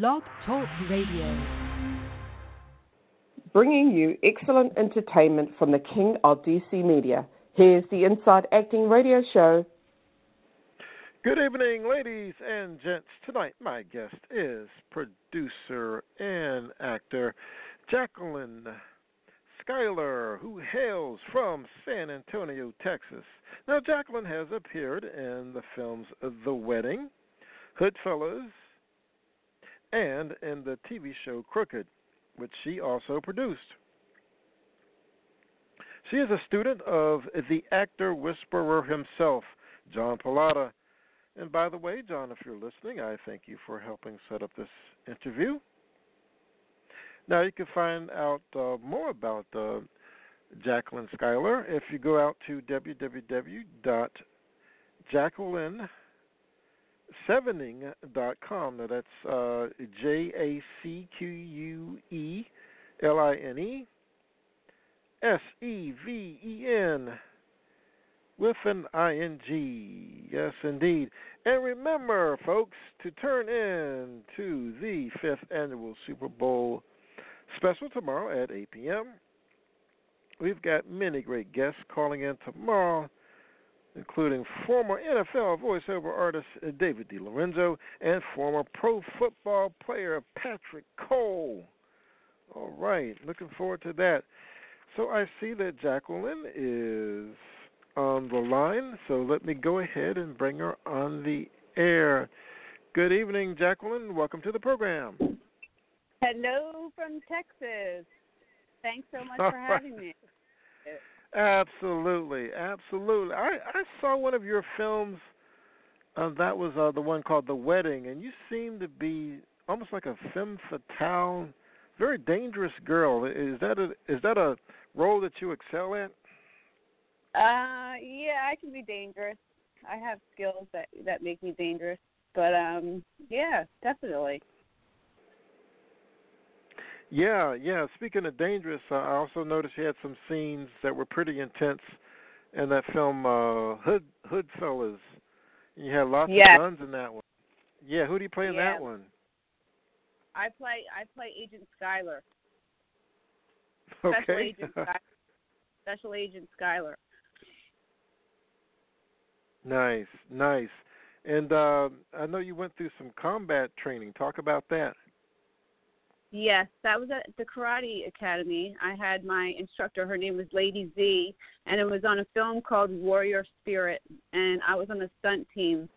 Blog Talk Radio. Bringing you excellent entertainment from the king of DC media. Here's the Inside Acting Radio Show. Good evening, ladies and gents. Tonight, my guest is producer and actor Jacqueline Skyler, who hails from San Antonio, Texas. Now, Jacqueline has appeared in the films The Wedding, Hoodfellas, and in the TV show Crooked, which she also produced. She is a student of the actor whisperer himself, John Pallotta. And by the way, John, if you're listening, I thank you for helping set up this interview. Now, you can find out uh, more about uh, Jacqueline Skyler if you go out to www.jacqueline.com sevening.com. Now that's uh, J A C Q U E L I N E S E V E N with an ing. Yes, indeed. And remember, folks, to turn in to the fifth annual Super Bowl special tomorrow at 8 p.m. We've got many great guests calling in tomorrow including former NFL voiceover artist David DiLorenzo and former pro football player Patrick Cole. All right, looking forward to that. So I see that Jacqueline is on the line, so let me go ahead and bring her on the air. Good evening, Jacqueline. Welcome to the program. Hello from Texas. Thanks so much All for having me. Absolutely, absolutely. I I saw one of your films. Uh, that was uh, the one called The Wedding, and you seem to be almost like a femme fatale, very dangerous girl. Is that a is that a role that you excel at? Uh, yeah, I can be dangerous. I have skills that that make me dangerous, but um, yeah, definitely. Yeah, yeah. Speaking of dangerous, uh, I also noticed you had some scenes that were pretty intense in that film uh Hood Hoodfellas. You had lots yes. of guns in that one. Yeah, who do you play in yeah. that one? I play I play Agent Skyler. Okay. Special Agent Skyler. Special Agent Skyler. Nice, nice. And uh I know you went through some combat training. Talk about that. Yes, that was at the Karate Academy. I had my instructor, her name was Lady Z, and it was on a film called Warrior Spirit, and I was on the stunt team.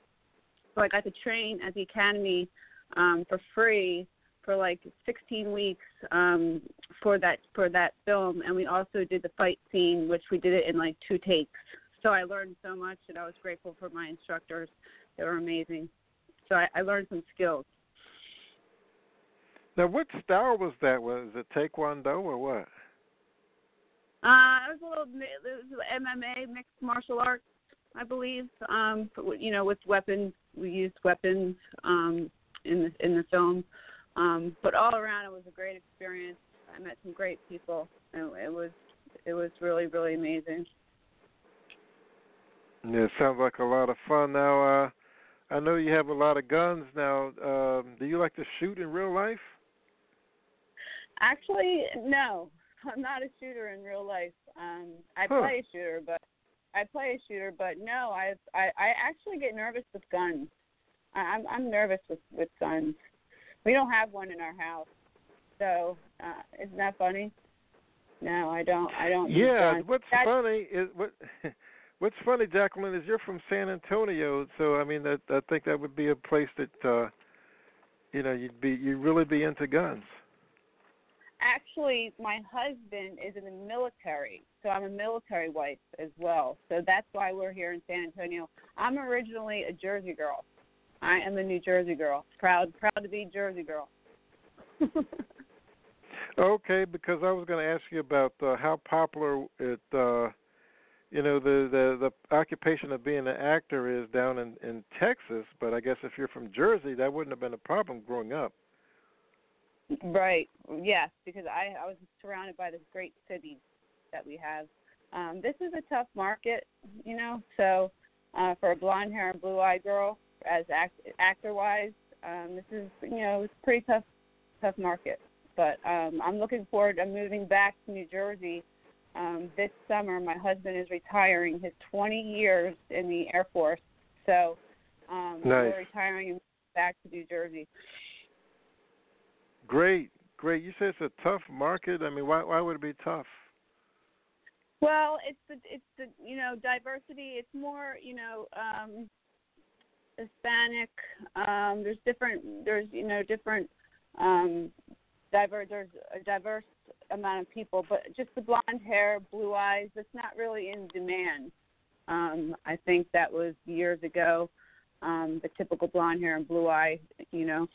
So I got to train at the academy um, for free for like 16 weeks um, for that for that film, and we also did the fight scene, which we did it in like two takes. So I learned so much, and I was grateful for my instructors. They were amazing. So I, I learned some skills. Now, what style was that? Was it Taekwondo or what? Uh, it was a little. It was MMA, mixed martial arts, I believe. Um, you know, with weapons, we used weapons um, in the in the film. Um, but all around, it was a great experience. I met some great people, and it was it was really really amazing. Yeah, it sounds like a lot of fun. Now, uh, I know you have a lot of guns. Now, um, do you like to shoot in real life? Actually, no. I'm not a shooter in real life. Um, I huh. play a shooter, but I play a shooter, but no, I I I actually get nervous with guns. I, I'm I'm nervous with with guns. We don't have one in our house, so uh, isn't that funny? No, I don't. I don't. Yeah, what's That's, funny is what. What's funny, Jacqueline, is you're from San Antonio, so I mean that I think that would be a place that uh you know you'd be you'd really be into guns actually my husband is in the military so i'm a military wife as well. So that's why we're here in san antonio. I'm originally a jersey girl. I am a new jersey girl. Proud proud to be jersey girl. Okay because i was going to ask you about uh, how popular it uh you know the the the occupation of being an actor is down in in texas but i guess if you're from jersey that wouldn't have been a problem growing up Right. Yes, because I I was surrounded by this great city that we have. Um, this is a tough market, you know. So uh, for a blonde hair and blue eyed girl, as act, actor wise, Um, this is you know it's a pretty tough tough market, but um, I'm looking forward to moving back to New Jersey um, this summer. My husband is retiring his 20 years in the Air Force, so um, nice. we're retiring and back to New Jersey. Great, great. You say it's a tough market. I mean, why why would it be tough? Well, it's the it's the you know diversity. It's more you know um, Hispanic. Um, there's different. There's you know different. Um, diverse. There's a diverse amount of people, but just the blonde hair, blue eyes. That's not really in demand. Um, I think that was years ago. Um, the typical blonde hair and blue eye, you know,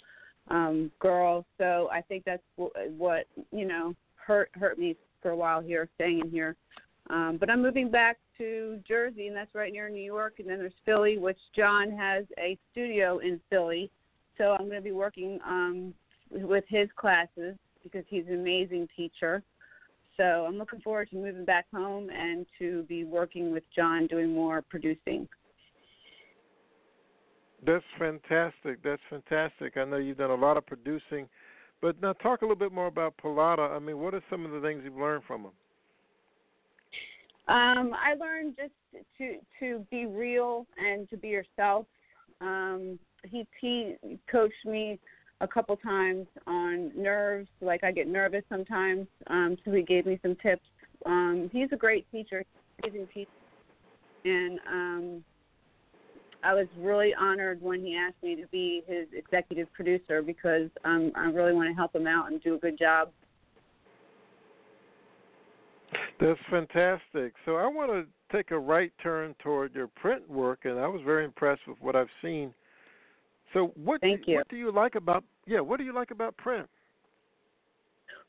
um, girl. So I think that's what, what you know hurt hurt me for a while here, staying in here. Um, but I'm moving back to Jersey, and that's right near New York. And then there's Philly, which John has a studio in Philly. So I'm going to be working um, with his classes because he's an amazing teacher. So I'm looking forward to moving back home and to be working with John doing more producing. That's fantastic. That's fantastic. I know you've done a lot of producing, but now talk a little bit more about Pallotta. I mean, what are some of the things you've learned from him? Um, I learned just to to be real and to be yourself. Um, he he coached me a couple times on nerves. Like I get nervous sometimes, um, so he gave me some tips. Um, he's a great teacher, He's amazing teacher, and um, I was really honored when he asked me to be his executive producer because um, I really want to help him out and do a good job. That's fantastic. So I want to take a right turn toward your print work, and I was very impressed with what I've seen. So what Thank you. what do you like about yeah, what do you like about print?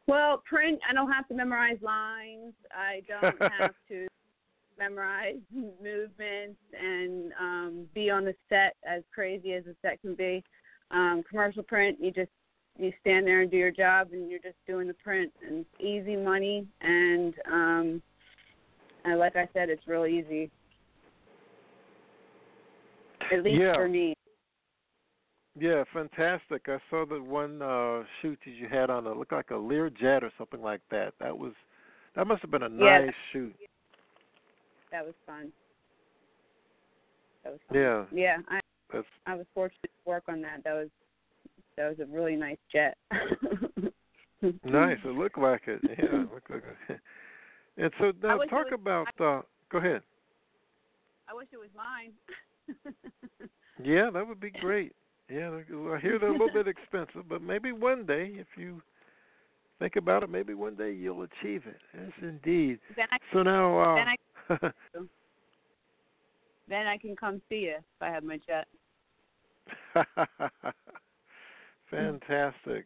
Well, print I don't have to memorize lines. I don't have to memorize movements and um be on the set as crazy as the set can be. Um commercial print you just you stand there and do your job and you're just doing the print and it's easy money and um and like I said it's real easy. At least Yeah. for me. Yeah, fantastic. I saw the one uh shoot that you had on a looked like a Learjet or something like that. That was that must have been a Yeah. nice shoot. That was fun. That was fun. Yeah, Yeah, I that's I was fortunate to work on that. That was that was a really nice jet. nice. It looked like it. Yeah, it looked like it. And so now talk was- about uh go ahead. I wish it was mine. Yeah, that would be great. Yeah, I hear they're a little bit expensive, but maybe one day, if you think about it, maybe one day you'll achieve it. Yes, indeed. then I So now, uh, then I then I can come see you if I have my jet. fantastic.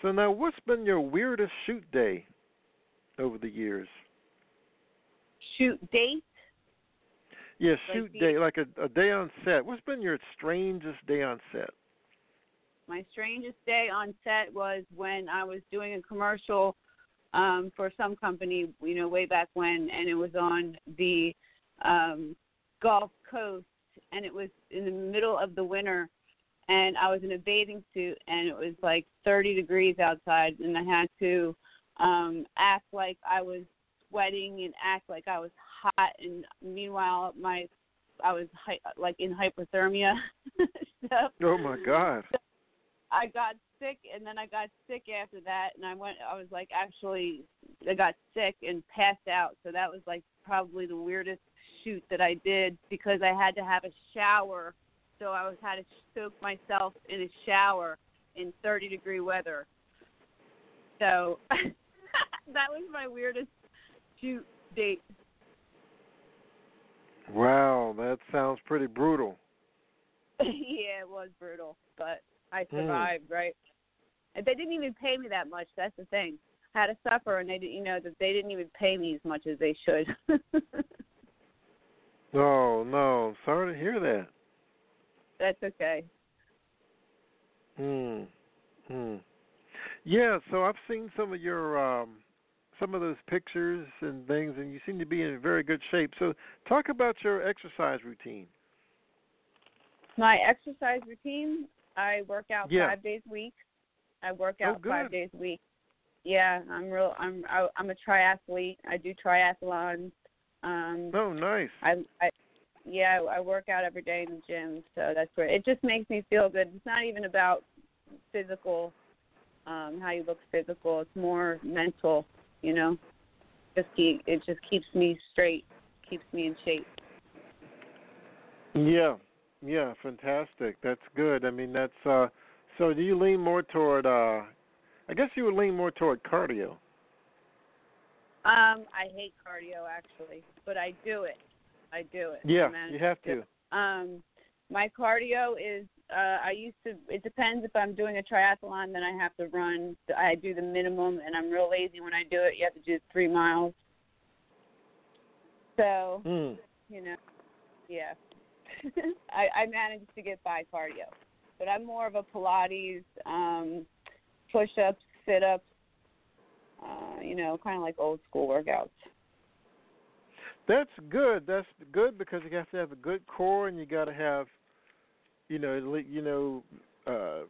So now, what's been your weirdest shoot day over the years? Shoot date. Yeah, shoot the- day, like a, a day on set. What's been your strangest day on set? My strangest day on set was when I was doing a commercial um for some company, you know, way back when and it was on the um Gulf Coast and it was in the middle of the winter and I was in a bathing suit and it was like 30 degrees outside and I had to um act like I was sweating and act like I was hot and meanwhile my I was hy- like in hypothermia stuff. Oh my God! I got sick and then I got sick after that and I went I was like actually I got sick and passed out. So that was like probably the weirdest shoot that I did because I had to have a shower. So I was had to soak myself in a shower in 30 degree weather. So that was my weirdest shoot date. Wow, that sounds pretty brutal. yeah, it was brutal, but I Hmm. survived, right? They didn't even pay me that much. That's the thing. I had to suffer, and they didn't, you know, that they didn't even pay me as much as they should. No, no. Sorry to hear that. That's okay. Hmm. Hmm. Yeah, so I've seen some of your um some of those pictures and things and you seem to be in very good shape. So talk about your exercise routine. My exercise routine. I work out Yeah. five days a week. I work Oh, out five days a week. Yeah, I'm real. I'm I, I'm a triathlete. I do triathlons. Um, Oh, nice. I, I yeah, I work out every day in the gym, so that's where it just makes me feel good. It's not even about physical, um, how you look physical. It's more mental, you know. Just keep, it just keeps me straight, keeps me in shape. Yeah, yeah, fantastic. That's good. I mean, that's uh. So, do you lean more toward? uh I guess you would lean more toward cardio. Um, I hate cardio actually, but I do it. I do it. Yeah, you have do to. Um, my cardio is uh I used to it depends if I'm doing a triathlon then I have to run I do the minimum and I'm real lazy when I do it. You have to do 3 miles. So, Mm. you know, yeah. I I managed to get by cardio. But I'm more of a Pilates, um push-ups, sit-ups, uh, you know, kind of like old school workouts. That's good. That's good because you have to have a good core, and you got to have, you know, you know, uh,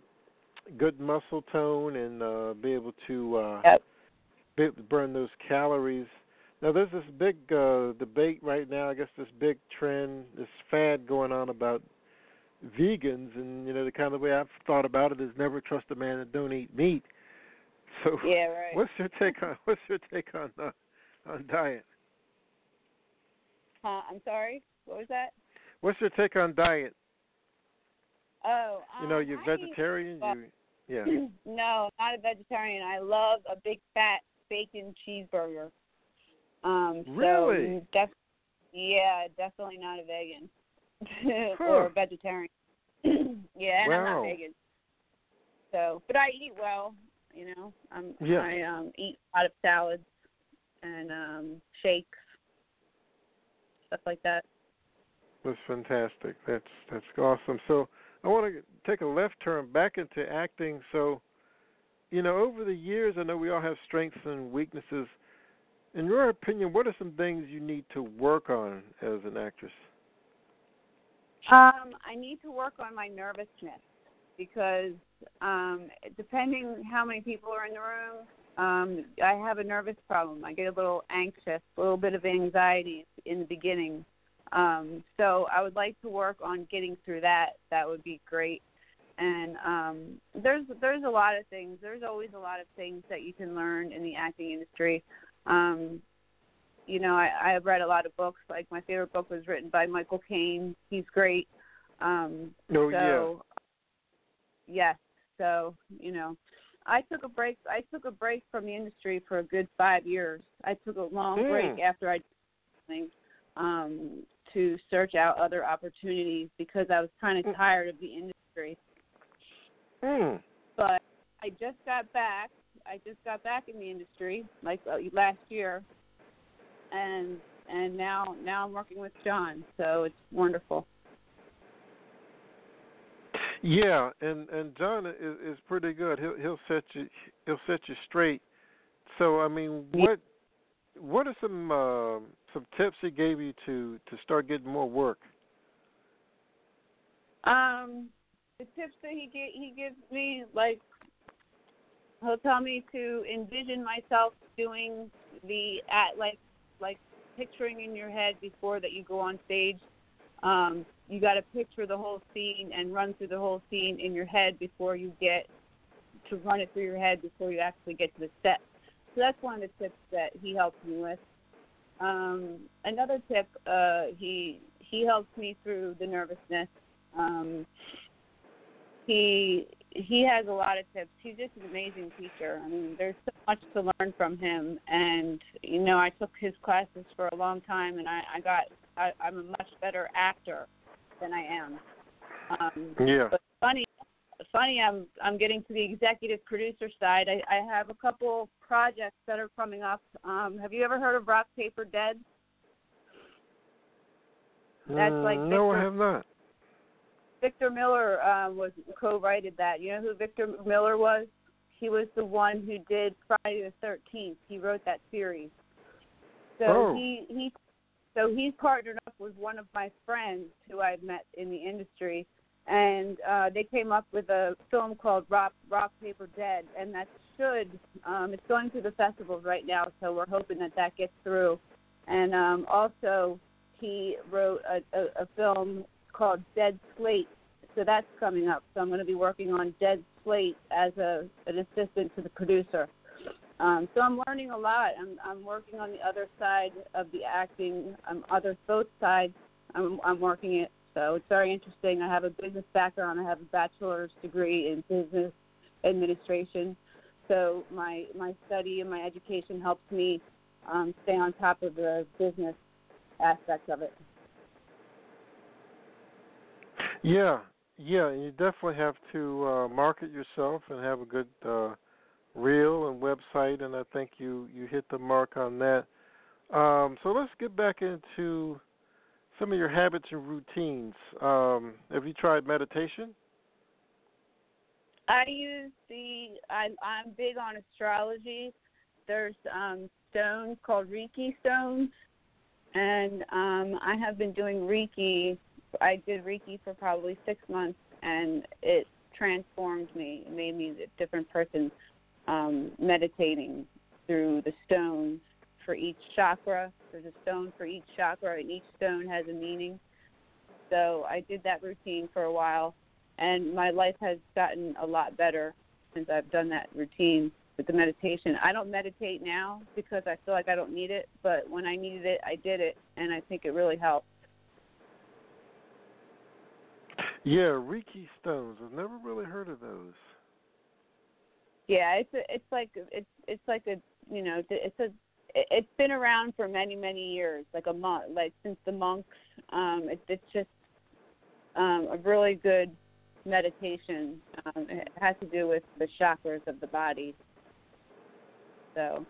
good muscle tone, and uh, be able to uh, Yep. be able to burn those calories. Now, there's this big uh, debate right now. I guess this big trend, this fad going on about vegans, and you know, the kind of way I've thought about it is never trust a man that don't eat meat. So, Yeah, right. what's your take on what's your take on uh, on diet? Huh, I'm sorry. What was that? What's your take on diet? Oh, um, You know, you're I vegetarian. You, yeah. no, not a vegetarian. I love a big fat bacon cheeseburger. Um, Really? So def- yeah, definitely not a vegan Huh. or vegetarian. yeah, and I'm not vegan. So, but I eat well. You know, I'm Yeah. I um eat a lot of salads and um shakes, stuff like that. That's fantastic. That's that's awesome. So I want to take a left turn back into acting. So, you know, over the years, I know we all have strengths and weaknesses. In your opinion, what are some things you need to work on as an actress? Um, I need to work on my nervousness because um, depending how many people are in the room, um, I have a nervous problem. I get a little anxious, a little bit of anxiety in the beginning. Um, so I would like to work on getting through that. That would be great. And um, there's there's a lot of things. There's always a lot of things that you can learn in the acting industry. Um, you know, I, I have read a lot of books. Like my favorite book was written by Michael Caine. He's great. Um, Oh, so, yes. So you know, I took a break. I took a break from the industry for a good five years. I took a long Hmm. break after I did something um, to search out other opportunities because I was kind of tired of the industry. yeah. Mm. But I just got back. I just got back in the industry like uh, last year, and and now now I'm working with John, so it's wonderful. Yeah, and and John is is pretty good. He'll he'll set you he'll set you straight. So I mean, what what are some uh, some tips he gave you to to start getting more work? Um, the tips that he get, he gives me like he'll tell me to envision myself doing the at like like picturing in your head before that you go on stage. Um, you got to picture the whole scene and run through the whole scene in your head before you get to run it through your head before you actually get to the set. So that's one of the tips that he helps me with. Um, another tip, uh, he he helps me through the nervousness. Um, he he has a lot of tips. He's just an amazing teacher. I mean, there's so much to learn from him, and you know, I took his classes for a long time, and I, I got I, I'm a much better actor than I am. Um, Yeah. but funny, funny, I'm I'm getting to the executive producer side. I, I have a couple projects that are coming up. Um, have you ever heard of Rock Paper Dead? That's like Mm, no, I have not. Victor Miller um, was co-writed that. You know who Victor Miller was? He was the one who did Friday the Thirteenth. He wrote that series. So Oh. he he so he's partnered up with one of my friends who I've met in the industry, and uh, they came up with a film called Rock Rock Paper Dead, and that should um, it's going through the festivals right now, so we're hoping that that gets through. And um, also, he wrote a, a, a film called Dead Slate, so that's coming up. So I'm going to be working on Dead Slate as a an assistant to the producer. Um, so I'm learning a lot. I'm I'm working on the other side of the acting, um, other both sides. I'm I'm working it. So it's very interesting. I have a business background. I have a bachelor's degree in business administration. So my my study and my education helps me um, stay on top of the business aspect of it. Yeah, yeah, you definitely have to uh, market yourself and have a good uh, reel and website, and I think you you hit the mark on that. Um, so let's get back into some of your habits and routines. Um, have you tried meditation? I use the. I'm I'm big on astrology. There's um, stones called Reiki stones, and um, I have been doing Reiki. I did Reiki for probably six months, and it transformed me. It made me a different person. Um, meditating through the stones for each chakra. There's a stone for each chakra, and each stone has a meaning. So I did that routine for a while, and my life has gotten a lot better since I've done that routine with the meditation. I don't meditate now because I feel like I don't need it, but when I needed it, I did it, and I think it really helped. Yeah, Reiki stones. I've never really heard of those. Yeah, it's a, it's like it's it's like a you know it's a it's been around for many many years, like a month, like since the monks. Um, it, it's just um, a really good meditation. Um, it has to do with the chakras of the body. So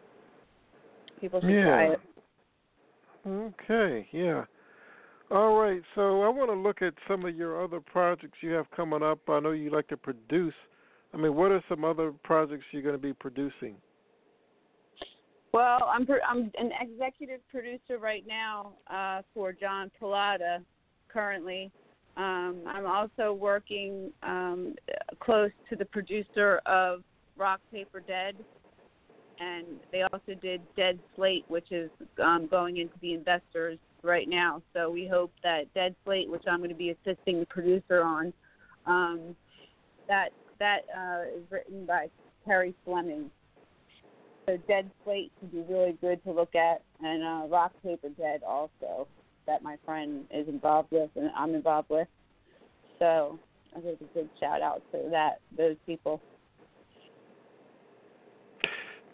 people should yeah. try it. Okay, yeah. All right, so I want to look at some of your other projects you have coming up. I know you like to produce. I mean, what are some other projects you're going to be producing? Well, I'm I'm an executive producer right now uh, for John Pallotta currently. Um, I'm also working um, close to the producer of Rock Paper Dead, and they also did Dead Slate, which is um, going into the investors right now. So we hope that Dead Slate, which I'm going to be assisting the producer on, um, that that uh, is written by Terry Fleming. So Dead Slate could be really good to look at, and uh, Rock Paper Dead also that my friend is involved with and I'm involved with. So I think a good shout out to that those people.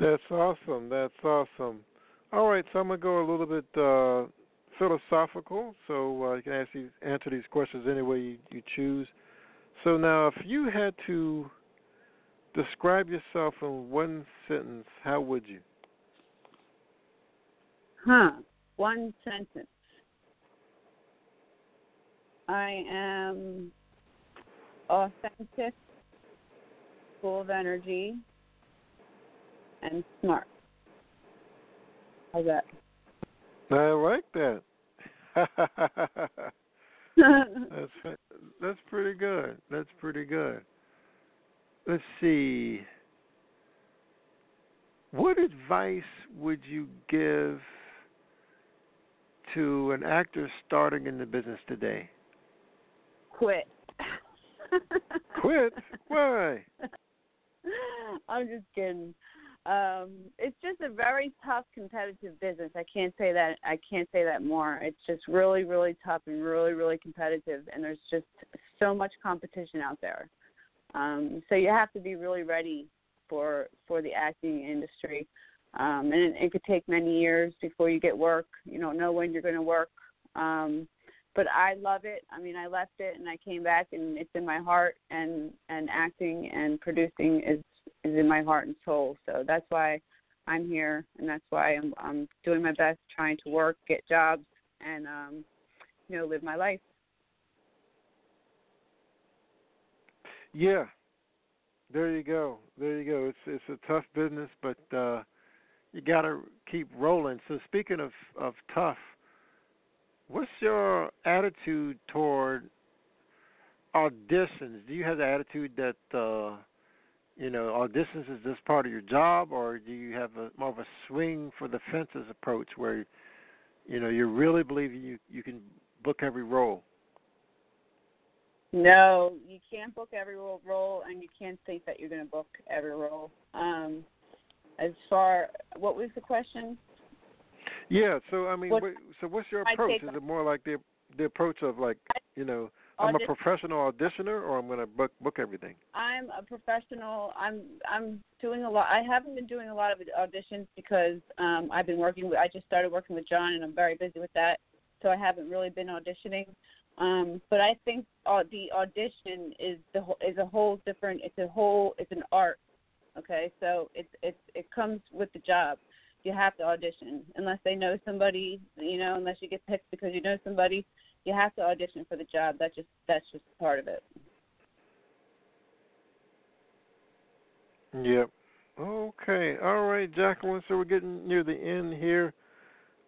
That's awesome. That's awesome. All right, so I'm gonna go a little bit uh, philosophical, so uh, you can ask these, answer these questions any way you, you choose. So now, if you had to describe yourself in one sentence, how would you? Huh. One sentence. I am authentic, full of energy, and smart. How's that? I like that. that's that's pretty good. That's pretty good. Let's see. What advice would you give to an actor starting in the business today? Quit. Quit? Why? I'm just kidding. Um, it's just a very tough competitive business. I can't say that I can't say that more. It's just really, really tough and really, really competitive and there's just so much competition out there. Um, so you have to be really ready for for the acting industry. Um, and it, it could take many years before you get work. You don't know when you're going to work. Um, but I love it. I mean, I left it and I came back, and it's in my heart. And and acting and producing is is in my heart and soul. So that's why I'm here, and that's why I'm I'm doing my best, trying to work, get jobs, and um, you know, live my life. Yeah, there you go. There you go. It's it's a tough business, but uh, you got to keep rolling. So speaking of of tough, what's your attitude toward auditions, do you have the attitude that uh, you know auditions is just part of your job, or do you have a more of a swing for the fences approach where you know you really believe you you can book every role? No, you can't book every role, and you can't think that you're going to book every role. Um, as far, what was the question? Yeah, so I mean, What- so what's your approach? Is it more like the the approach of like you know I'm a professional auditioner, or I'm going to book book everything? I'm a professional. I'm I'm doing a lot. I haven't been doing a lot of auditions because um I've been working with. I just started working with John, and I'm very busy with that. So I haven't really been auditioning. Um, but I think uh, the audition is the whole, is a whole different. It's a whole. It's an art. Okay, so it's it's it comes with the job. You have to audition unless they know somebody. You know, unless you get picked because you know somebody. You have to audition for the job. That's just that's just part of it. Yep. Okay. All right, Jacqueline. So we're getting near the end here.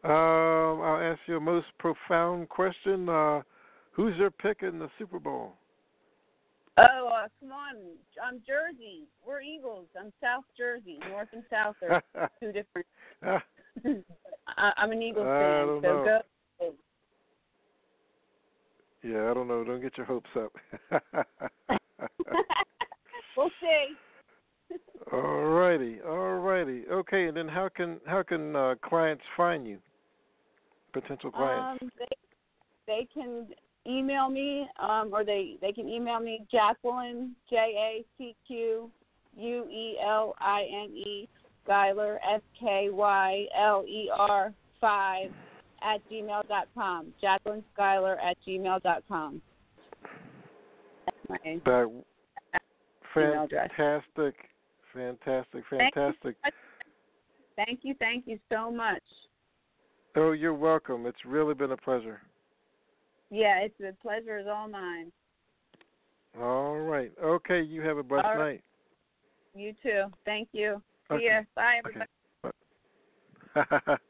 Um, I'll ask you a most profound question. Uh, who's your pick in the Super Bowl? Oh, uh, come on. I'm Jersey. We're Eagles. I'm South Jersey. North and South are two different. I, I'm an Eagles fan, so know. go. Yeah, I don't know. Don't get your hopes up. we'll see. all righty. All righty. Okay. And then how can how can uh, clients find you? Potential clients. Um, they, they can email me, um, or they they can email me Jacqueline J A C Q U E L I N E Skyler S K Y L E R five at gmail dot com. Jacqueline Skyler at gmail dot com. That's my that fantastic, fantastic, Thank you. fantastic. Thank you, thank you so much. Oh, you're welcome. It's really been a pleasure. Yeah, it's the pleasure is all mine. All right. Okay. You have a blessed right. night. You too. Thank you. See Okay. ya. Bye, everybody.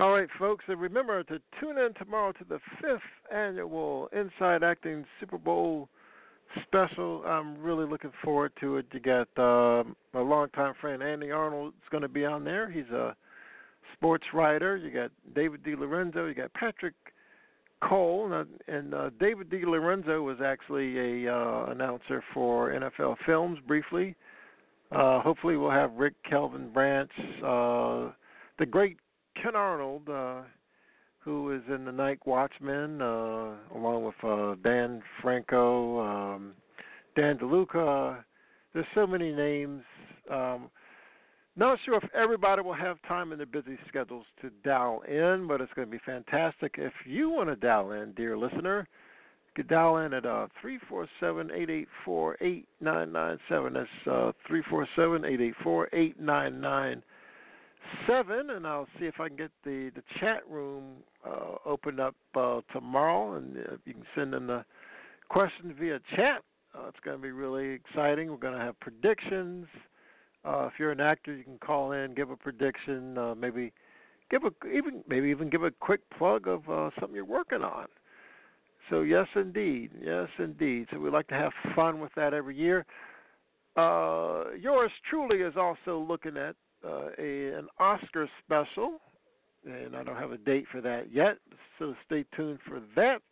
All right, folks, and remember to tune in tomorrow to the fifth annual Inside Acting Super Bowl special. I'm really looking forward to it. You got um, a longtime friend, Andy Arnold, is going to be on there. He's a sports writer. You got David D. You got Patrick Cole, and, and uh, David D. Was actually a uh, announcer for NFL Films briefly. Uh, hopefully, we'll have Rick Kelvin Branch, uh, the great Ken Arnold, uh, who is in the Night Watchmen, uh, along with uh, Dan Franco, um, Dan DeLuca. There's so many names. Um, not sure if everybody will have time in their busy schedules to dial in, but it's going to be fantastic. If you want to dial in, dear listener, you can dial in at uh, 347-884-8997. That's uh, 347-884-8997 seven, and I'll see if I can get the the chat room uh, opened up uh, tomorrow, and uh, you can send in the questions via chat. Uh, it's going to be really exciting. We're going to have predictions. Uh, if you're an actor, you can call in, give a prediction, uh, maybe give a even maybe even give a quick plug of something you're working on. So yes, indeed, yes, indeed. So we like to have fun with that every year. Yours truly is also looking at uh, a an Oscar special, and I don't have a date for that yet. So stay tuned for that.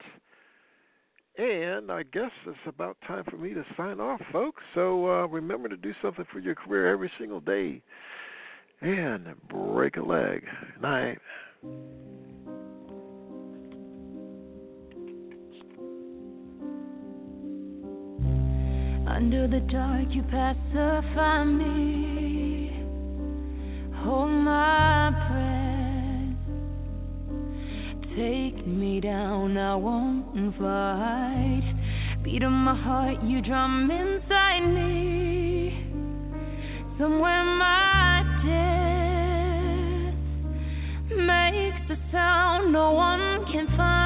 And I guess it's about time for me to sign off, folks. So uh, remember to do something for your career every single day, and break a leg. Night. Under the dark, you pacify me. Hold my breath. Take me down, I won't fight. Beat of my heart, you drum inside me. Somewhere my death makes a sound no one can find.